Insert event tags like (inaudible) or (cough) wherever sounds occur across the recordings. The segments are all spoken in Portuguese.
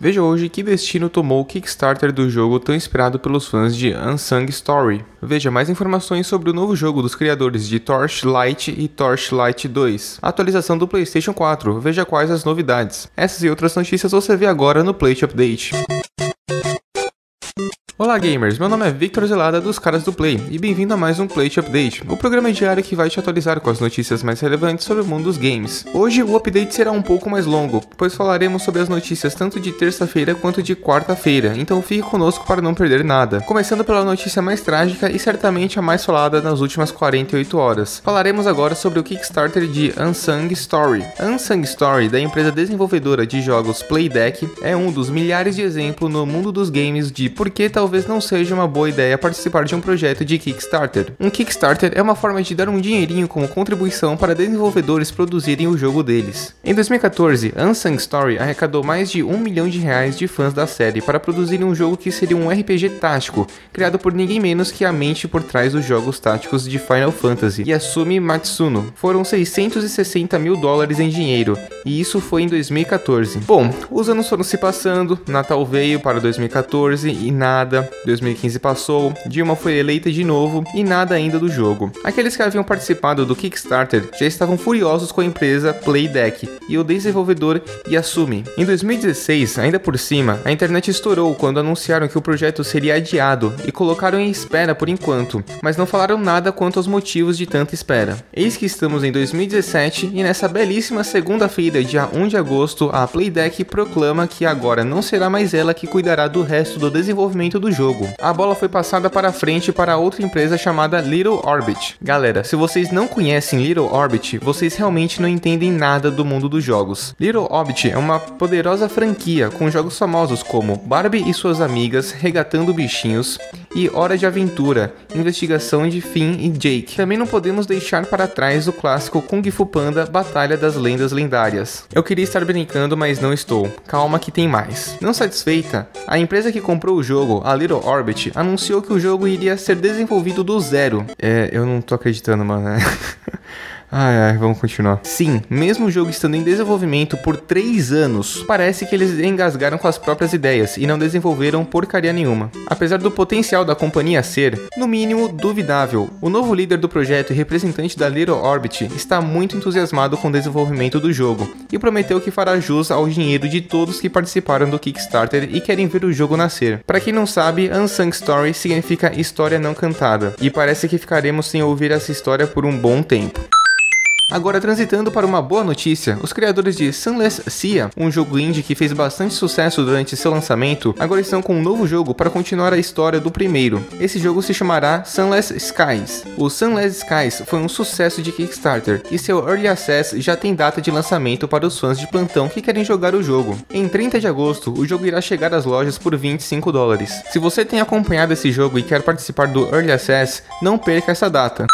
Veja hoje que destino tomou o Kickstarter do jogo tão esperado pelos fãs de Unsung Story. Veja mais informações sobre o novo jogo dos criadores de Torchlight e Torchlight 2, atualização do PlayStation 4. Veja quais as novidades. Essas e outras notícias você vê agora no Plate Update. Olá gamers, meu nome é Victor Zelada dos Caras do Play e bem-vindo a mais um Plate Update, o programa diário que vai te atualizar com as notícias mais relevantes sobre o mundo dos games. Hoje o update será um pouco mais longo, pois falaremos sobre as notícias tanto de terça-feira quanto de quarta-feira, então fique conosco para não perder nada. Começando pela notícia mais trágica e certamente a mais falada nas últimas 48 horas. Falaremos agora sobre o Kickstarter de Unsung Story. Unsung Story, da empresa desenvolvedora de jogos Playdeck, é um dos milhares de exemplos no mundo dos games de por que talvez talvez não seja uma boa ideia participar de um projeto de Kickstarter. Um Kickstarter é uma forma de dar um dinheirinho como contribuição para desenvolvedores produzirem o jogo deles. Em 2014, Unsung Story arrecadou mais de um milhão de reais de fãs da série para produzirem um jogo que seria um RPG tático, criado por ninguém menos que a mente por trás dos jogos táticos de Final Fantasy, Yasumi Matsuno. Foram 660 mil dólares em dinheiro, e isso foi em 2014. Bom, os anos foram se passando, Natal veio para 2014 e nada 2015 passou, Dilma foi eleita de novo e nada ainda do jogo. Aqueles que haviam participado do Kickstarter já estavam furiosos com a empresa Playdeck e o desenvolvedor Yasumi. Em 2016, ainda por cima, a internet estourou quando anunciaram que o projeto seria adiado e colocaram em espera por enquanto, mas não falaram nada quanto aos motivos de tanta espera. Eis que estamos em 2017 e nessa belíssima segunda-feira, dia 1 de agosto, a Playdeck proclama que agora não será mais ela que cuidará do resto do desenvolvimento do do jogo. A bola foi passada para frente para outra empresa chamada Little Orbit. Galera, se vocês não conhecem Little Orbit, vocês realmente não entendem nada do mundo dos jogos. Little Orbit é uma poderosa franquia com jogos famosos como Barbie e suas amigas regatando bichinhos e Hora de Aventura, Investigação de Finn e Jake. Também não podemos deixar para trás o clássico Kung Fu Panda Batalha das Lendas Lendárias. Eu queria estar brincando, mas não estou. Calma que tem mais. Não satisfeita, a empresa que comprou o jogo, a Little Orbit, anunciou que o jogo iria ser desenvolvido do zero. É, eu não tô acreditando, mano. (laughs) Ai, ai, vamos continuar. Sim, mesmo o jogo estando em desenvolvimento por 3 anos, parece que eles engasgaram com as próprias ideias e não desenvolveram porcaria nenhuma. Apesar do potencial da companhia ser, no mínimo, duvidável, o novo líder do projeto e representante da Little Orbit está muito entusiasmado com o desenvolvimento do jogo e prometeu que fará jus ao dinheiro de todos que participaram do Kickstarter e querem ver o jogo nascer. Para quem não sabe, Unsung Story significa história não cantada, e parece que ficaremos sem ouvir essa história por um bom tempo. Agora, transitando para uma boa notícia, os criadores de Sunless Sea, um jogo indie que fez bastante sucesso durante seu lançamento, agora estão com um novo jogo para continuar a história do primeiro. Esse jogo se chamará Sunless Skies. O Sunless Skies foi um sucesso de Kickstarter e seu Early Access já tem data de lançamento para os fãs de plantão que querem jogar o jogo. Em 30 de agosto, o jogo irá chegar às lojas por 25 dólares. Se você tem acompanhado esse jogo e quer participar do Early Access, não perca essa data.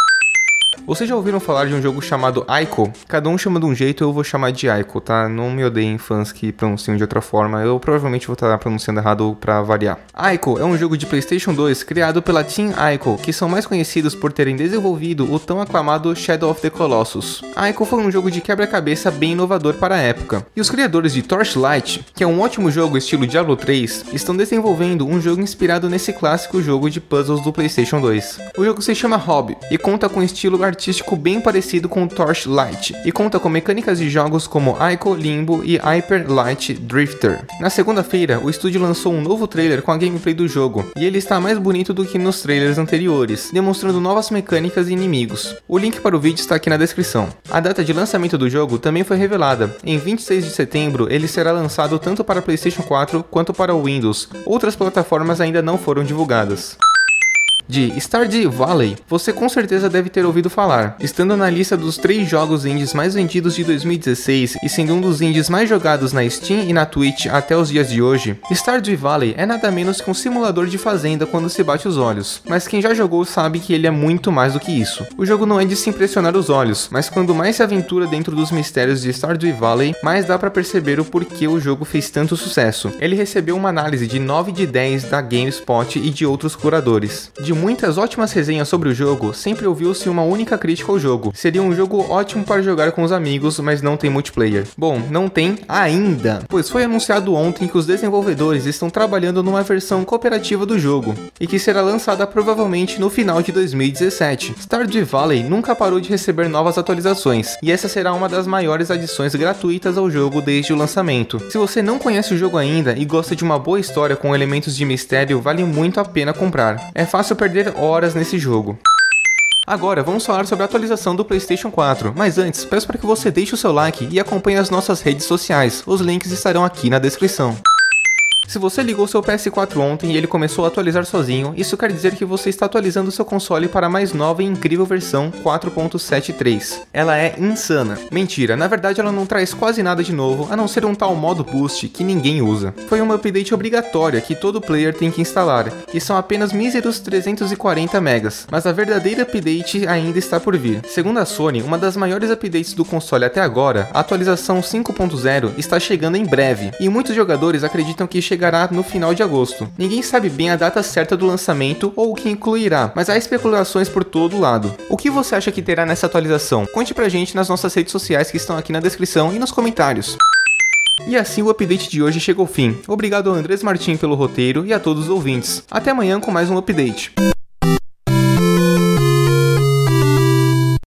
Vocês já ouviram falar de um jogo chamado Aiko? Cada um chama de um jeito, eu vou chamar de Aiko, tá? Não me odeiem fãs que pronunciam de outra forma, eu provavelmente vou estar pronunciando errado para variar. Aiko é um jogo de PlayStation 2 criado pela Team Aiko, que são mais conhecidos por terem desenvolvido o tão aclamado Shadow of the Colossus. Aiko foi um jogo de quebra-cabeça bem inovador para a época. E os criadores de Torchlight, que é um ótimo jogo estilo Diablo 3, estão desenvolvendo um jogo inspirado nesse clássico jogo de puzzles do PlayStation 2. O jogo se chama Hobby e conta com estilo artístico bem parecido com Torchlight e conta com mecânicas de jogos como Ico Limbo e Hyper Light Drifter. Na segunda-feira, o estúdio lançou um novo trailer com a gameplay do jogo e ele está mais bonito do que nos trailers anteriores, demonstrando novas mecânicas e inimigos. O link para o vídeo está aqui na descrição. A data de lançamento do jogo também foi revelada. Em 26 de setembro, ele será lançado tanto para PlayStation 4 quanto para o Windows. Outras plataformas ainda não foram divulgadas. De Stardew Valley, você com certeza deve ter ouvido falar. Estando na lista dos três jogos indies mais vendidos de 2016 e sendo um dos indies mais jogados na Steam e na Twitch até os dias de hoje, Stardew Valley é nada menos que um simulador de fazenda quando se bate os olhos. Mas quem já jogou sabe que ele é muito mais do que isso. O jogo não é de se impressionar os olhos, mas quando mais se aventura dentro dos mistérios de Stardew Valley, mais dá para perceber o porquê o jogo fez tanto sucesso. Ele recebeu uma análise de 9 de 10 da GameSpot e de outros curadores. De muitas ótimas resenhas sobre o jogo, sempre ouviu-se uma única crítica ao jogo. Seria um jogo ótimo para jogar com os amigos, mas não tem multiplayer. Bom, não tem ainda, pois foi anunciado ontem que os desenvolvedores estão trabalhando numa versão cooperativa do jogo e que será lançada provavelmente no final de 2017. Stardew Valley nunca parou de receber novas atualizações e essa será uma das maiores adições gratuitas ao jogo desde o lançamento. Se você não conhece o jogo ainda e gosta de uma boa história com elementos de mistério, vale muito a pena comprar. É fácil perder horas nesse jogo. Agora vamos falar sobre a atualização do PlayStation 4, mas antes peço para que você deixe o seu like e acompanhe as nossas redes sociais, os links estarão aqui na descrição. Se você ligou seu PS4 ontem e ele começou a atualizar sozinho, isso quer dizer que você está atualizando seu console para a mais nova e incrível versão 4.73. Ela é insana. Mentira, na verdade ela não traz quase nada de novo, a não ser um tal modo boost que ninguém usa. Foi uma update obrigatória que todo player tem que instalar, e são apenas míseros 340 megas, mas a verdadeira update ainda está por vir. Segundo a Sony, uma das maiores updates do console até agora, a atualização 5.0 está chegando em breve, e muitos jogadores acreditam que chegará no final de agosto. Ninguém sabe bem a data certa do lançamento ou o que incluirá, mas há especulações por todo lado. O que você acha que terá nessa atualização? Conte pra gente nas nossas redes sociais que estão aqui na descrição e nos comentários. E assim o update de hoje chega ao fim. Obrigado ao Andrés Martin pelo roteiro e a todos os ouvintes. Até amanhã com mais um update.